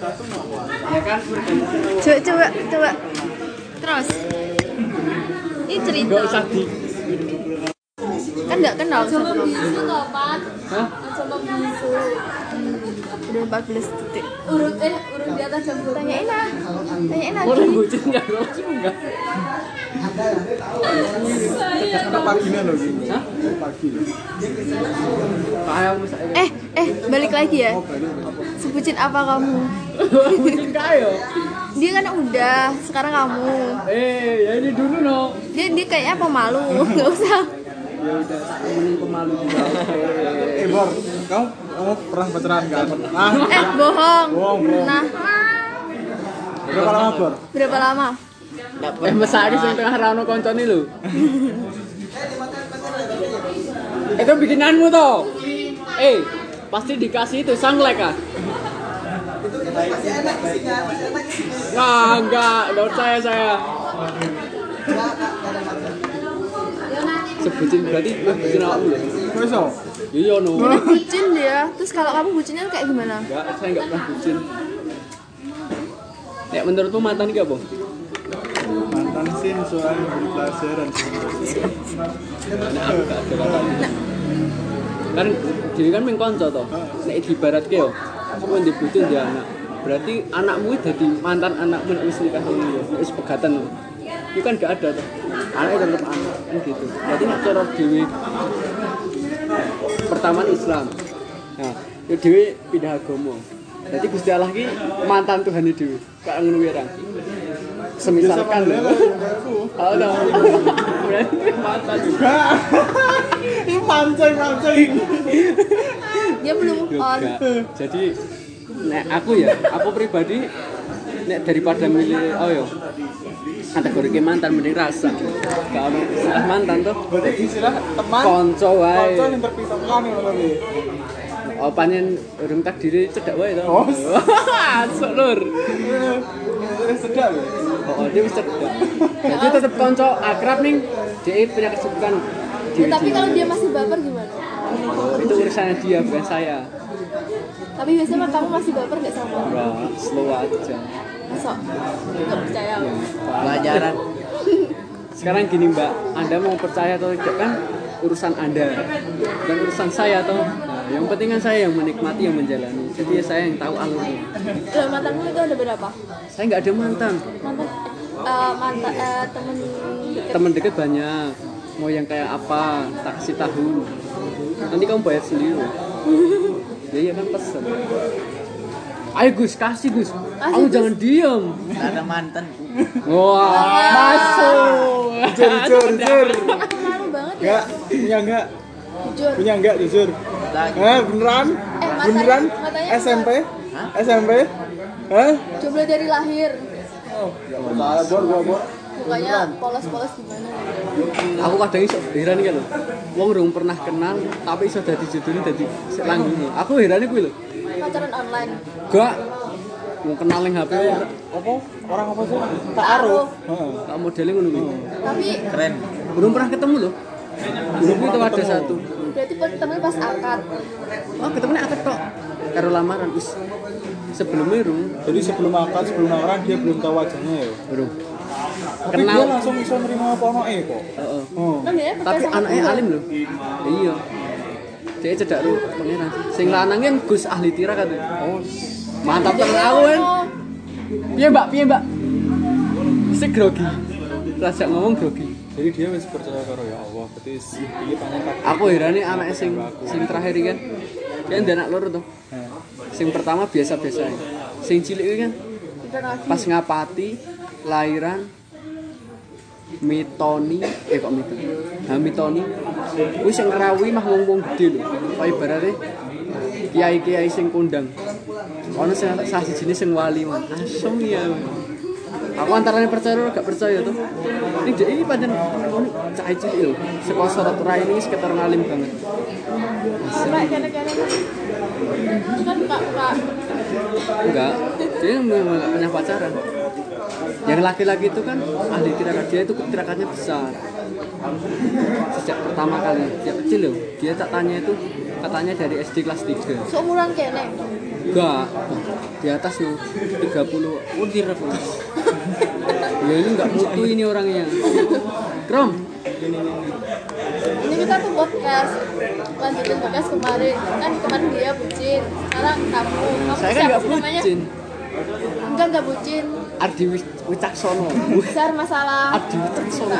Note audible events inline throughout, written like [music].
Ya kan Coba coba coba. Terus. Ini cerita. Enggak usah di Kan nggak kenal Hah? coba bisu Udah 14 detik. urut eh urut di atas jam Tanyain lah. Tanyain lagi. bucin enggak? Enggak? Loh. Hah? Pagi. Eh, eh, balik lagi ya. Sebutin apa kamu? bucin kayo. [laughs] Dia kan udah, sekarang kamu. Eh, ya ini dulu no. Dia dia kayaknya pemalu, [laughs] nggak usah. Ya udah, temenin pemalu juga. Eh Bor, kamu kamu pernah pacaran kan? Nah, Eh, bohong. Bohong, bohong. Nah, berapa lama Bor? berapa lama? Eh, mesake sing tengah rano koncone lho. Itu bikinanmu toh. Eh, pasti dikasih itu sanglek ah. Nah, enggak, enggak percaya saya. Sebutin berarti lu bucin awakmu ya? Kok iso? Iya no. Dia bucin dia. Terus kalau kamu bucinnya kayak gimana? Enggak, saya enggak pernah bucin. Nek menurutmu mantan iki apa? Mantan sih soalnya beri pelajaran. Nek aku gak ada katanya. Kan diri kan ming kanca to. Nek dibaratke yo, kowe ndek bucin dia anak. Berarti anakmu jadi mantan anakmu nek wis nikah ini wis pegatan. Itu kan gak ada tuh. Anaknya tetap anak kan gitu. Berarti nek cara dhewe pertama Islam. Nah, yo dhewe pindah agama. Jadi Gusti Allah ki mantan Tuhan itu. Kak ngono ra. Semisalkan lho. Oh, no. [laughs] Berarti mantan juga. [laughs] Ini mancing mancing. Dia belum on. Jadi nek aku ya, aku pribadi nek daripada milih oh yo kategori ke mantan mending rasa. Ono istilah mantan tuh. Berarti istilah teman. Konco wae. Konco yang terpisahkan ya lebih. Oh panjen urung takdiri cedak wae to. Oh. Asuk lur. Sedap ya. Oh, dia wis cedak. Jadi tetep konco akrab ning dia punya kesibukan Ya, tapi kalau dia masih baper gimana itu urusannya dia bukan saya. tapi biasanya kamu masih baper nggak sama orang Enggak, slow aja. masuk nggak percaya Ya, pelajaran [laughs] Sekarang gini Mbak, Anda mau percaya atau tidak kan urusan Anda, bukan urusan saya toh. Nah, yang penting kan saya yang menikmati, yang menjalani. Jadi ya saya yang tahu alurnya. Mantanmu itu ada berapa Saya nggak ada mantan, mantan eh mantan eh, temen deket teman dekat banyak. Mau yang kayak apa, tak kasih tahu. Nanti kamu bayar sendiri. loh. [laughs] ya iya kan pesen. Ayo Gus, kasih Gus. Kamu jangan diem. Nggak ada mantan Wah, masuk. [laughs] Jujur, jujur, jujur. Banget ya Enggak, punya enggak? jujur Punya enggak jujur? Eh, beneran? matanya- Beneran? SMP? SMP? Hah? coba dari lahir Ya salah, Bor, gua, Bor. Mukanya polos-polos gimana aku kadang iso heran iki lho. Wong urung pernah kenal tapi iso dadi judulnya dadi langgungnya. Aku heran kuwi lho. pacaran online Gak mau kenal ning HP Apa? Orang apa sih? Ta'aruf. Heeh. tak modelnya ngono kuwi. tapi keren Belum pernah ketemu loh. Dulu itu ada satu. berarti temennya pas akad Oh, ketemunya akad tok. Karo lamaran wis. Sebelumnya rung, Jadi sebelum makan, sebelum lamaran dia belum tahu wajahnya ya. rung. Tapi dia Kenal. langsung bisa nerima apa ono eh kok. Heeh. Oh. kan dia Tapi anaknya alim loh. Iya. Dia cedak lu pangeran. Sing lanang kan Gus ahli tira kan. Oh, Mantap tenan aku kan. Piye Mbak? Piye Mbak? Si grogi. Rasa ngomong grogi. jadi dia masih percaya karo ya Allah. Berarti panen tak. Aku heran nih anak sing sing terakhir iki kan. Dia anak loro tuh. Sing pertama biasa-biasa. Sing cilik iki kan pas ngapati lahiran mitoni eh kok mitoni? Ha mitoni. Kuwi sing ngerawi mah wong wong gede lho. Kaya ibarate kiai kiai sing kondang. Ono sing salah siji sing wali mah asem ya. Aku antaranya percaya ora gak percaya tuh? Ini dia ini pancen ini cah cilik lho. Saka sorot rai ini sekitar ngalim banget. Coba kan enggak. Dia memang gak punya pacaran yang laki-laki itu kan ahli tirakat dia itu tirakatnya besar. Sejak pertama kali dia kecil loh. Dia tak tanya itu katanya dari SD kelas 3 seumuran kene enggak. Di atas no 30 udir aku. Ya ini nggak mutu ini orangnya. Krom. Ini kita tuh podcast. Lanjutin podcast kemarin. Kan kemarin dia bucin sekarang kamu. Kamu saya kan siapa nggak sih namanya? bucin. Enggak enggak bucin Ardi Wic- Wicaksono. Besar masalah. Ardi Wicaksono.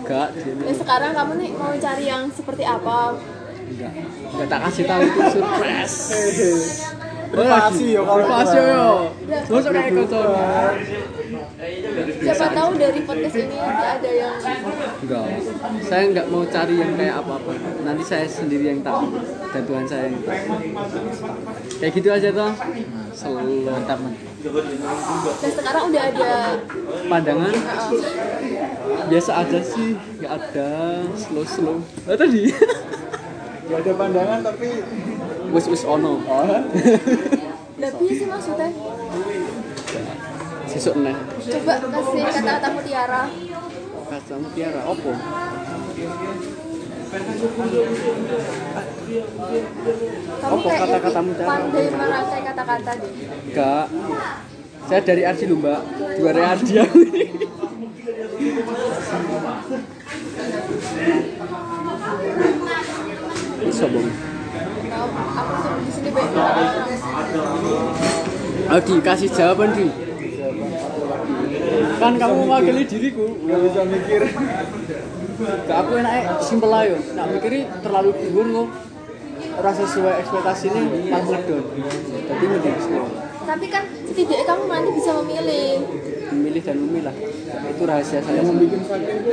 Enggak Ya sekarang kamu nih mau cari yang seperti apa? enggak. Enggak tak kasih tahu itu surprise [laughs] Privasi yo kalau Privasi yo. Masuk kayak kocok. Siapa tahu dari podcast ini nanti ada yang Enggak. Saya enggak mau cari yang kayak apa-apa. Nanti saya sendiri yang tahu. Dan Tuhan saya yang tahu. Kayak gitu aja toh. Selalu Mantap, man. dan sekarang udah ada pandangan biasa aja sih, enggak ada slow slow. Oh, tadi. Gak ada pandangan tapi Wis wis ono. tapi sih maksudnya Sesuk neh. coba kasih kata-kata mutiara Kata mutiara opo? kamu kata-kata mutiara? pandai merangkai kata-kata deh Enggak. Saya dari Ardi lho, Mbak. Juara Ardi. Sombong. Aku di sini baik Adi kasih jawaban di. Kan kamu mewakili diriku. gak bisa mikir. Gak aku enaknya simpel ayo. Nak mikiri terlalu dhuwur kok. Ora sesuai ekspektasi ini malah ngedon. Jadi mending slow. Tapi kan setidaknya kamu nanti bisa memilih Memilih dan memilah. Itu rahasia saya. Yang membuat sakit itu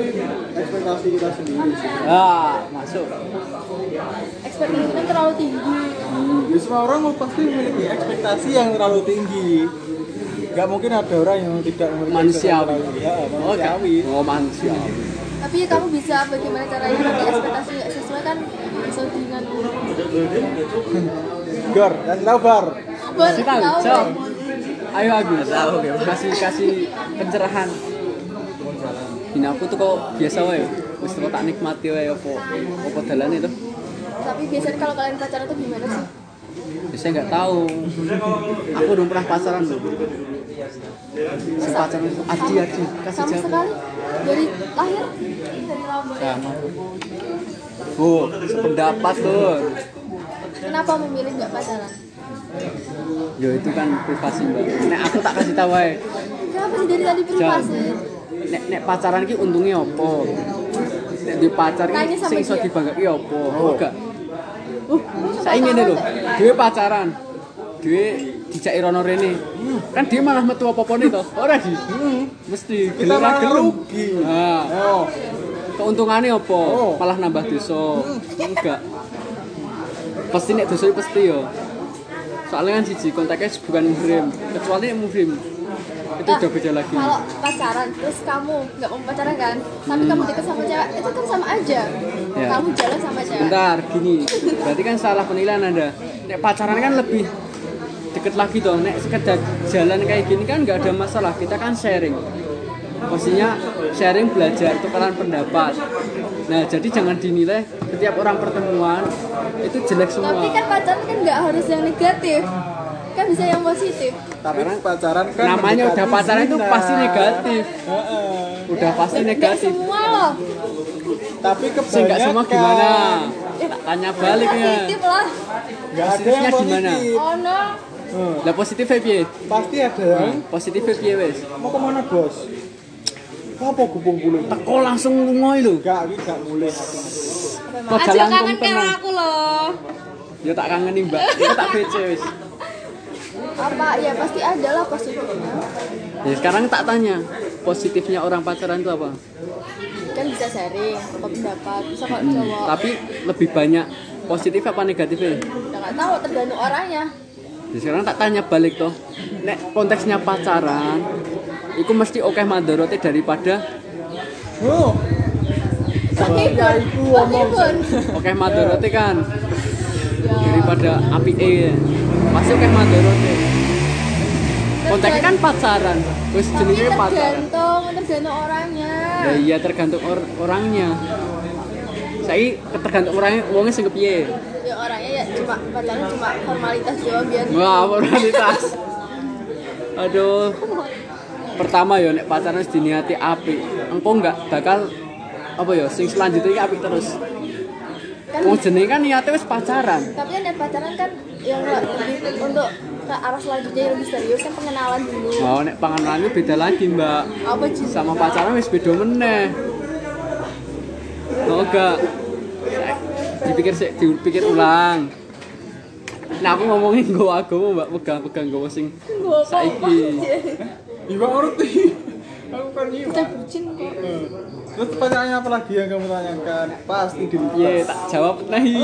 ekspektasi kita sendiri sih. Ah, masuk. ekspektasi kan terlalu tinggi Ya, semua orang pasti memiliki ekspektasi yang terlalu tinggi. Gak mungkin ada orang yang tidak memiliki Manusiawi. Ya, Oh, manusiawi. Oh, manusiawi. tapi ya kamu bisa bagaimana caranya nanti ekspektasi sesuai kan bisa dengan Gar, kasih tahu Kasih tahu, deh. Ayo Agus, kasih kasih pencerahan. Ini aku tuh kok biasa wae. Wis kok tak nikmati wae apa apa dalan itu. tapi biasanya kalau kalian pacaran tuh gimana sih Ya, saya nggak tahu. Aku belum pernah pacaran loh. Pacaran itu Adi Adi kasih sama jawab. sekali dari lahir dari lama Sama. Oh, sependapat tuh. kenapa memilih nggak pacaran Yo itu kan privasi mbak. Nek aku tak kasih tahu wae. kenapa sih dari tadi privasi Nek nek pacaran ki untungnya apa? Nek di pacar ki sing iso dibanggaki apa? Oh, enggak. Uh, saya ngene lho. Dhewe pacaran. Dhewe dijak rono rene. Kan dia malah metu apa-apane to. Ora di. Mesti Kita gelem ra malah gelem. rugi. Nah, Ayo. keuntungannya apa? Oh. Malah nambah dosa. Enggak. Pasti nek dosa pasti yo. Soalnya kan siji kontaknya bukan muhrim, kecuali yang muhrim. Itu Nah, udah beda lagi. kalau pacaran terus kamu nggak mau pacaran kan tapi kamu deket sama cewek itu kan sama aja Ya. kamu jalan sama cewek Bentar, gini. Berarti kan salah penilaian Anda. Nek pacaran kan lebih deket lagi toh. Nek sekedar jalan kayak gini kan nggak ada masalah. Kita kan sharing. Maksudnya sharing belajar, tukaran pendapat. Nah, jadi jangan dinilai setiap orang pertemuan itu jelek semua. tapi kan pacaran kan nggak harus yang negatif kan bisa yang positif Tapi pacaran kan namanya udah pacaran itu pasti negatif. Heeh. Udah pasti Nggak negatif. semua loh Tapi nggak semua kebanyakan gimana? Eh, Tanya balik ya. positif lah Nggak ada yang Positifnya gimana? positif. oh no Hmm. Lah positifnya piye? Pasti ada yang Positifnya piye wes? mau ke mana bos? Apa gubung bulu? Teko langsung lungoy lho. Gak, ini gak mulai. Kok Aja jalan kangen karo aku loh Ya tak kangen nih mbak, itu tak BC wis. apa ya pasti ada lah positifnya Ya sekarang tak tanya, positifnya orang pacaran itu apa? kan bisa sharing apa pendapat bisa kalau Hmm, cowok tapi lebih banyak positif apa negatifnya? udah nggak tahu tergantung orangnya Ya sekarang tak tanya balik toh. Nek konteksnya pacaran, itu mesti oke mandorotnya daripada Oh, menghibur itu omong. menghibur oke mandorotnya kan daripada api e. Pasti oke mandorotnya. Konteksnya kan pacaran, terus jenisnya pacaran. tergantung tergantung orangnya Ya iya tergantung or- orangnya. Saya tergantung orangnya, uangnya sing kepiye. ya orangnya ya cuma pacaran cuma formalitas doang biar wah moralitas [laughs] aduh pertama ya nek pacaran wis diniati api engko enggak bakal apa ya sing selanjutnya apik terus kan wong jenenge kan niate wis pacaran tapi kan yang pacaran kan yang lebih untuk ke arah selanjutnya yang lebih serius kan pengenalan dulu Wah, nek panganannya beda lagi, Mbak. apa sih Sama pacaran wis beda meneh. Oh, enggak. Dipikir sih, dipikir ulang. Nah, aku ngomongin gue agama, Mbak, pegang-pegang gue sing saiki. Ibu ngerti. Aku kan iya. kita bucin kok Terus pertanyaan apa lagi yang kamu tanyakan? Pasti di Iya, tak jawab nahi.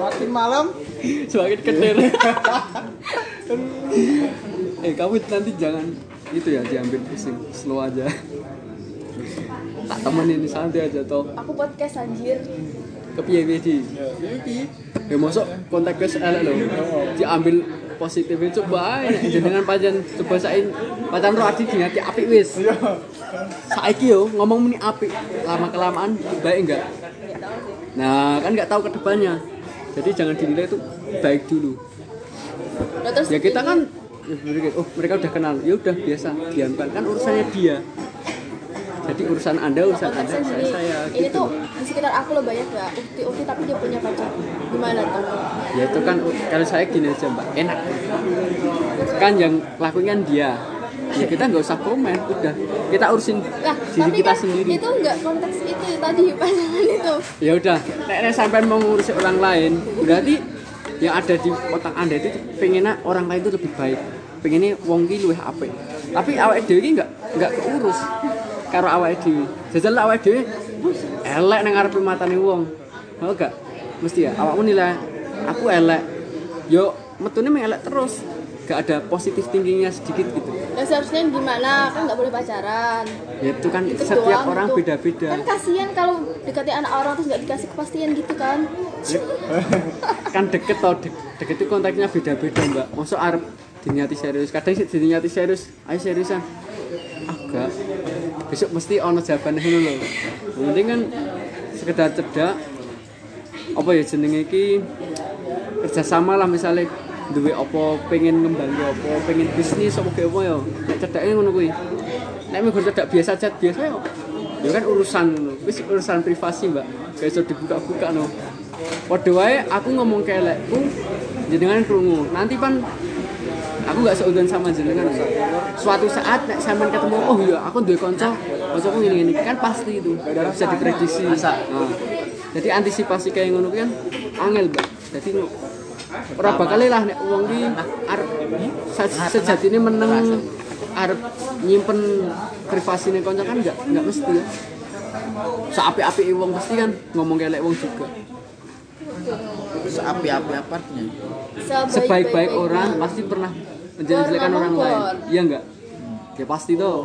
Makin malam Semakin kecil. [laughs] eh, kamu nanti jangan itu ya diambil pusing, slow aja. Tak temenin santai aja toh. aku podcast anjir Kepiye piye di? ya iki. Ya masuk kontak wis elek lho. Diambil positifnya coba ae nek jenengan pancen coba sain pacan ro adi dingati apik wis. Iya. Saiki yo ngomong muni apik, lama kelamaan baik enggak? Nah, kan nggak tahu ke depannya. Jadi jangan dinilai itu baik dulu. Nah, Ya kita kan mereka- oh mereka udah kenal, ya udah biasa diamkan kan urusannya dia. Jadi urusan anda, urusan anda, saya saya ini gitu. tuh di sekitar aku loh banyak gak ukti ukti tapi dia punya pacar. Gimana tuh? Ya itu kan kalau saya gini aja mbak. Enak. Kan yang lakuin kan dia. Ya kita nggak usah komen udah. Kita urusin nah diri tapi kita kan sendiri. itu enggak konteks itu tadi pasangan itu. Ya udah. Nek nek sampai mau ngurusin orang lain berarti yang ada di otak anda itu pengennya orang lain itu lebih baik. Pengennya wong ki luwih apik. Tapi awake dhewe nggak nggak keurus karo awake dhewe. Jajal awake dhewe elek nang ngarepe matane wong. Oh gak? Mesti ya awakmu nilai aku elek. Yo metune meng elek terus. Gak ada positif tingginya sedikit gitu. Ya seharusnya gimana? Kan nggak boleh pacaran. Ya itu kan Itu setiap doang orang gitu. beda-beda. Kan kasihan kalau dekati anak orang terus nggak dikasih kepastian gitu kan. [laughs] Kan deket tau dek, deket itu konteksnya beda-beda mbak. Masuk arep diniati serius. Kadang sih diniati serius ayo seriusan. Ah enggak besok mesti ono dulu loh yang penting kan sekedar cedak apa ya jenenge iki? Kerjasama lah misalnya duwe apa pengen ngembangi apa pengen bisnis apa kayak apa ya. Cedaknya ngono kuwi. Nek mung cedak biasa chat biasa ya. Ya kan urusan ngono wis urusan privasi mbak. Gak iso dibuka-buka no. Padha wae aku ngomong kelekku jenengan krungu. Nanti pan aku nggak seudon sama jenengan. Suatu saat nek sampean ketemu, oh iya aku duwe kanca, kancaku ngene ngene kan pasti itu. Gak bisa diprediksi. Nah, jadi antisipasi kayak ngono kan angel, Mbak. Jadi no- ora bakal lah nek wong ki arep se- sejatine meneng arep nyimpen privasine kanca kan enggak enggak mesti ya. Seapi-api wong pasti kan ngomong kelek wong juga. Seapi-api apartnya. sebaik-baik orang pasti pernah menjelek-jelekan orang lain. Iya enggak? Ya pasti toh.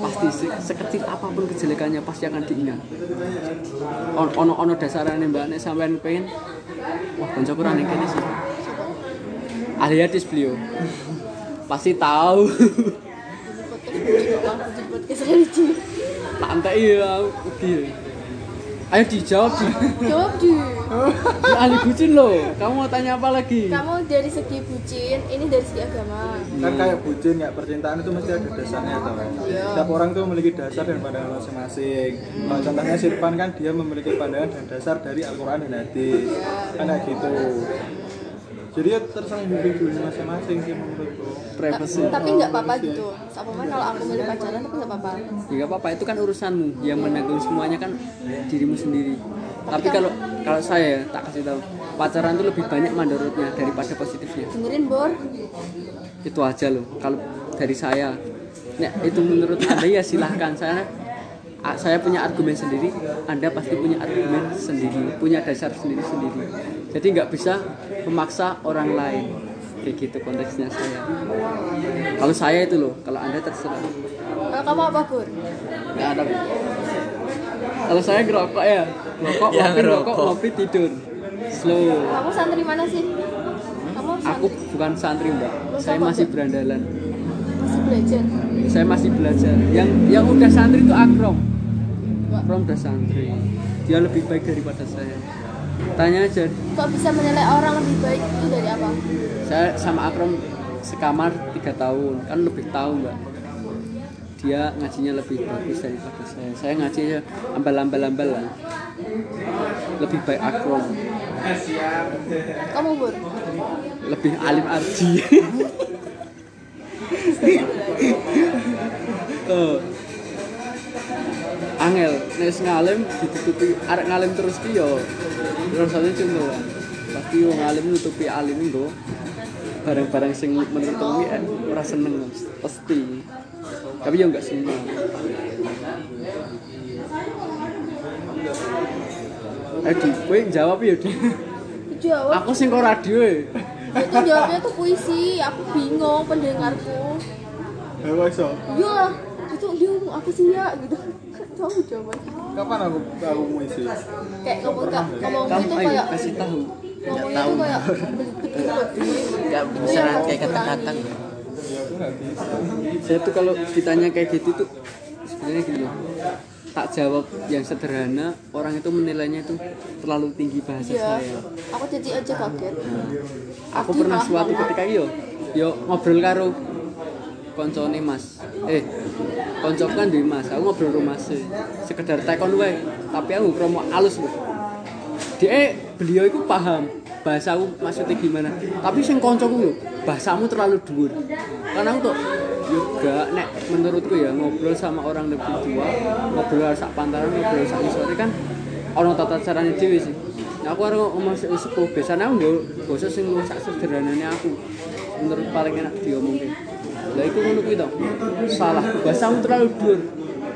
Pasti se- sekecil apa pun kejelekannya pasti akan diingat. On- Ono ono dasarane Mbak nek sampean pengen wah kanca kurang ning kene sih. Ahli hadis beliau. Pasti tahu. podcast religi tak entek ya ugi. Ayo dijawab di, jawab di di ahli bucin loh. Kamu mau tanya apa lagi? kamu dari segi bucin ini dari segi agama Kan kayak bucin ya percintaan itu mesti ada dasarnya tau. Iya. Setiap orang tuh memiliki dasar dan pandangan masing-masing. Kalau contohnya Sirpan kan dia memiliki pandangan dan dasar dari Al-Quran dan hadis. Kan kayak gitu. Jadi ya terserah individu masing-masing sih menurutku. Privacy. tapi nggak apa-apa gitu Sapoma kalau aku milih pacaran tapi nggak apa-apa Ya nggak apa-apa itu kan urusanmu yang menanggung semuanya kan dirimu sendiri. Tapi kalau kalau saya ya, tak kasih tahu pacaran itu lebih banyak mandorotnya daripada positifnya. dengerin bor Itu aja loh. Kalau dari saya, Nek, itu menurut anda ya silahkan saya saya punya argumen sendiri, anda pasti punya argumen sendiri, punya dasar sendiri sendiri. Jadi nggak bisa memaksa orang lain. Kayak gitu konteksnya saya. Kalau saya itu loh, kalau anda terserah. kalau kamu apa bor Nggak ada. Kalau saya ngerokok ya, ngerokok, Ya, ngopi, ngerokok, ngerokok. ngopi, tidur. Slow. kamu santri mana sih kamu Aku santri bukan santri mbak, saya masih berandalan. Masih belajar? Saya masih belajar. Yang yang udah santri itu Akrom. Akrom udah santri. Dia lebih baik daripada saya. tanya aja. Kok bisa menilai orang lebih baik itu dari apa? Saya sama Akrom sekamar tiga tahun. Kan lebih tahu mbak. Dia ngajinya lebih bagus daripada saya. Saya ngajinya ambal-ambal-ambal lah. Lebih baik Akrom. Kamu bur? Lebih alim arji [laughs] Tuh. angel nek ngalim ditutupi arek ngalim terus ki yo rasane contoh lah pasti wong ngalim nutupi alim nggo barang-barang sing menurut kami eh, ora seneng pasti tapi yo enggak semua Eh, Di, jawab ya, Di. jawab Aku sing kok radio e. itu jawabnya tuh puisi aku bingung pendengarku Ya iya lah itu dia ngomong apa sih ya gitu tahu jawabannya Kapan aku aku mau isi? kayak ngomong ngomong Kamu itu ayo kayak kasih tahu. ngomongnya tuh kayak belibet gitu loh Gak bisa mau kayak kata-kata. Ya aku nggak. Saya tuh kalau ditanya kayak gitu tuh sebenarnya gini. Tak jawab yang sederhana, orang itu menilainya itu terlalu tinggi bahasa iya saya. aku jadi aja kaget Aku pernah suatu ketika yo yo ngobrol karo koncone Mas. Eh, konco kan duwe Mas, aku ngobrol karo Mas. Sekedar tekon wae, tapi aku kromo alus lho. Dia beliau itu paham bahasa aku maksudnya gimana. Tapi sing koncoku lho, bahasamu terlalu dhuwur. Karena aku tuh juga nek menurutku ya ngobrol sama orang lebih tua, ngobrol sak pantaran, ngobrol sak sore kan orang tata caranya dewe sih. Aku harus ngomong sing sepuh biasanya aku nggak basa sing sak sederhananya aku. Menurut paling enak diomongin. Lah ngono kuwi to. Salah, bahasamu terlalu dhuwur.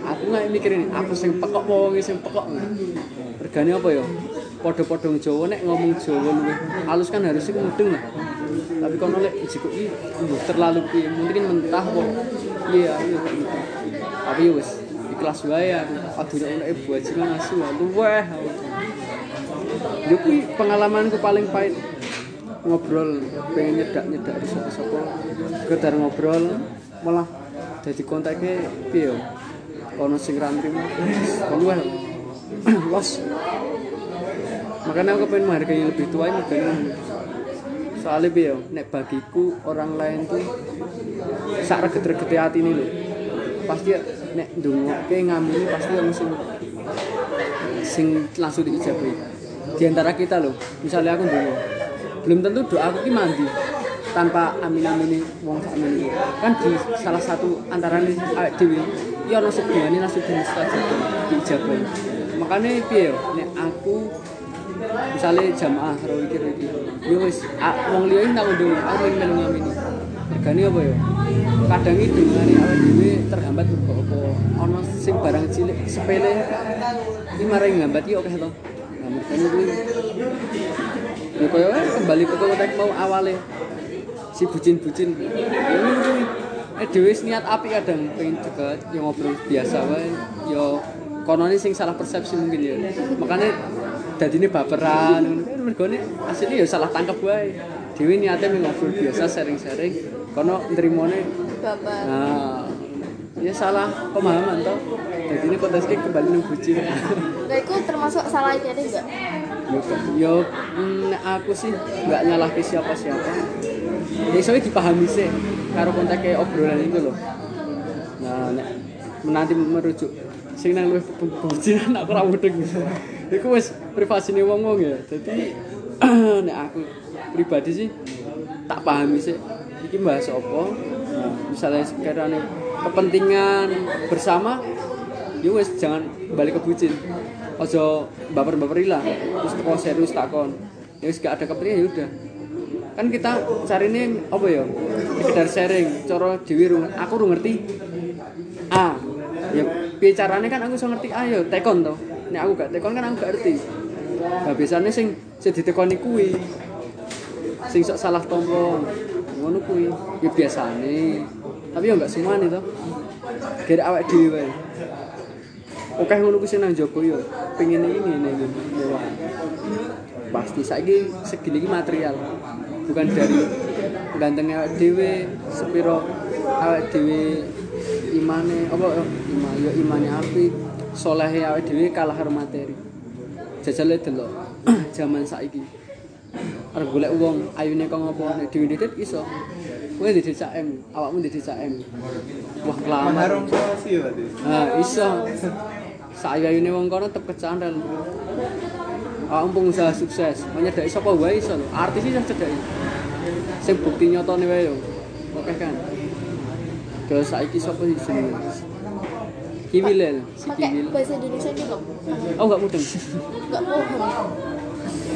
Aku nggak mikirin aku sing pekok apa wong sing pekok. Regane apa ya? Wong Jawa nek ngomong Jawa luwih halus kan harusnya mudeng lah. Tapi lek jiko iki mbuh terlalu piye mungkin mentah kok. Iya, aku yo gak gitu. Tapi yo wis ikhlas wae aku. Aduh nek nek bajingan asu luweh. Yo kuwi pengalamanku paling pahit. Ngobrol pengen nyedak nyedak di sapa sapa ngobrol malah jadi kontaknya piye yo? Kono sing ra nrimo kono los. Makanya aku pengen menghargai yang lebih tua ini makanya soalnya yo? Nek bagiku orang lain tuh sak reget-reget hati ini loh pasti nek ndongoke ngamini pasti langsung sing langsung diijabahi di antara kita loh misalnya aku ndongo belum tentu doa aku mandi tanpa amin amin wong sak amin. Kan di salah satu antara awake dhewe ya ono sedihane langsung dimustajab diijabahi makanya piye yo? Nek aku misalnya jamaah karo iki iki yo wis wong liya tak ndongo aku melu ngamini. Regane apa ya kadang itu ngene awake dhewe terhambat mergo apa ono sing barang cilik sepele iki marai ngambat iki akeh to ya kaya wae kembali ke konteks mau awale. Si bucin-bucin. Eh dhewe wis niat apik kadang pengen deket ya ngobrol biasa wae. Ya konone sing salah persepsi mungkin ya. Makanya dadine baperan. Ngono kan mergone asline ya salah tangkep wae. Dhewe niate mung ngobrol biasa sharing-sharing. Kono nrimone bapak nah ya salah pemahaman toh. Jadi ini konteksnya kembali nang bucin nah itu termasuk salah ini enggak yo yo mm, aku sih nggak nyalahke siapa siapa ya soalnya dipahami sih karo kontaknya obrolan itu loh. Nah nek menanti merujuk sing nang luwih bucinan [laughs] aku ora mudeng. Iku wis privasine wong-wong ya. Jadi [clears throat] nek aku pribadi sih tak pahami sih iki bahas apa. Nah, misalnya sekiranya kepentingan bersama ya jangan balik ke bucin. Ojo baper-baper lah terus teko serius takon ya wis gak ada kepentingan ya udah. Kan kita cari ini apa ya? Sekedar sharing cara dewi rung aku rung ngerti. A ya piye carane kan aku iso ngerti A ya tekon to. Nek aku gak tekon kan aku gak ngerti. Nah biasanya sing sing ditekoni kuwi. Sing sok salah tompo ngono kuwi. Ya biasane tapi ya enggak semua nih toh. Kira awak dhewe wae. Oke ngono sing nang jaba yo. Pengen ini nih mewah pasti saiki segini material. Bukan dari gantengnya awak dhewe sepiro awak dhewe imane apa iman yo imane apik solehe awak dhewe kalah karo materi. Jajale delok [clears throat] zaman saiki. Arep golek wong ayune kok ngopo nek dhewe-dhewe iso kowe di desa M awakmu di desa M wah ya berarti. Nah, iso. Saayune wong kono tetep kecantol. Awakmu pengusaha sukses, menyedaki sapa wae iso lho. Artis iso cedhaki. Sing bukti nyatane wae yo. Oke kan. Terus saiki sapa sih sing Kiwil ya, si pakai Kiwil. bahasa Indonesia gitu Oh enggak mudeng. nggak bohong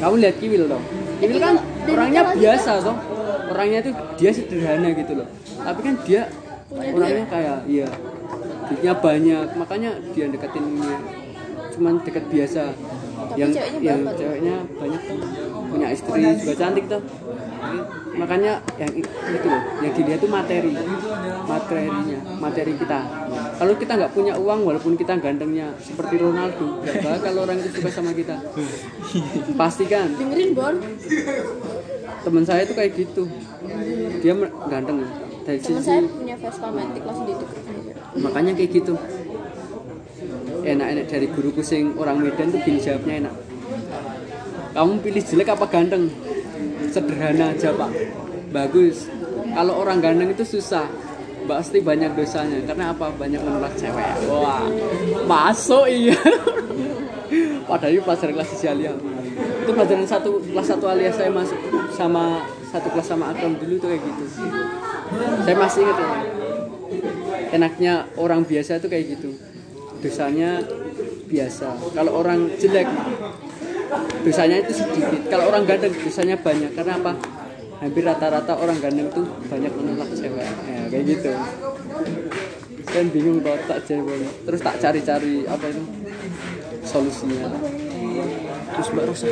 Kamu lihat Kiwil dong. Kiwil kan orangnya biasa toh. Orangnya tuh dia sederhana gitu loh. Tapi kan dia orangnya kayak iya. Duitnya banyak, makanya dia deketin ini. Cuman deket biasa. yang ceweknya yang ceweknya banyak punya istri juga cantik tuh. Makanya yang itu loh, yang dilihat tuh materi, materinya, materi kita. Kalau kita nggak punya uang, walaupun kita gantengnya seperti Ronaldo, nggak bakal orang itu suka sama kita. [laughs] Pasti kan? dengerin Bon teman saya tuh kayak gitu. Dia ganteng. Dari teman sisi saya punya Vespa Matic langsung aja makanya kayak gitu. Enak-enak dari guruku sing orang Medan tuh gini jawabnya enak. Kamu pilih jelek apa ganteng? Sederhana aja pak. Bagus. Kalau orang ganteng itu susah. Pasti banyak dosanya. Karena apa? Banyak menolak cewek. Wah. Masuk iya. [laughs] Padahal itu pelajaran kelas di Alia itu pelajaran satu kelas satu alias saya masuk sama satu kelas sama Akram dulu tuh kayak gitu. Saya masih ingat ya. Enaknya orang biasa itu kayak gitu. Dosanya biasa. Kalau orang jelek dosanya itu sedikit. Kalau orang ganteng dosanya banyak. Karena apa? Hampir rata-rata orang ganteng itu banyak menolak cewek. Ya, kayak gitu. Kan bingung kalau tak cewek. Terus tak cari-cari apa itu? Solusinya. Terus mbak Rosa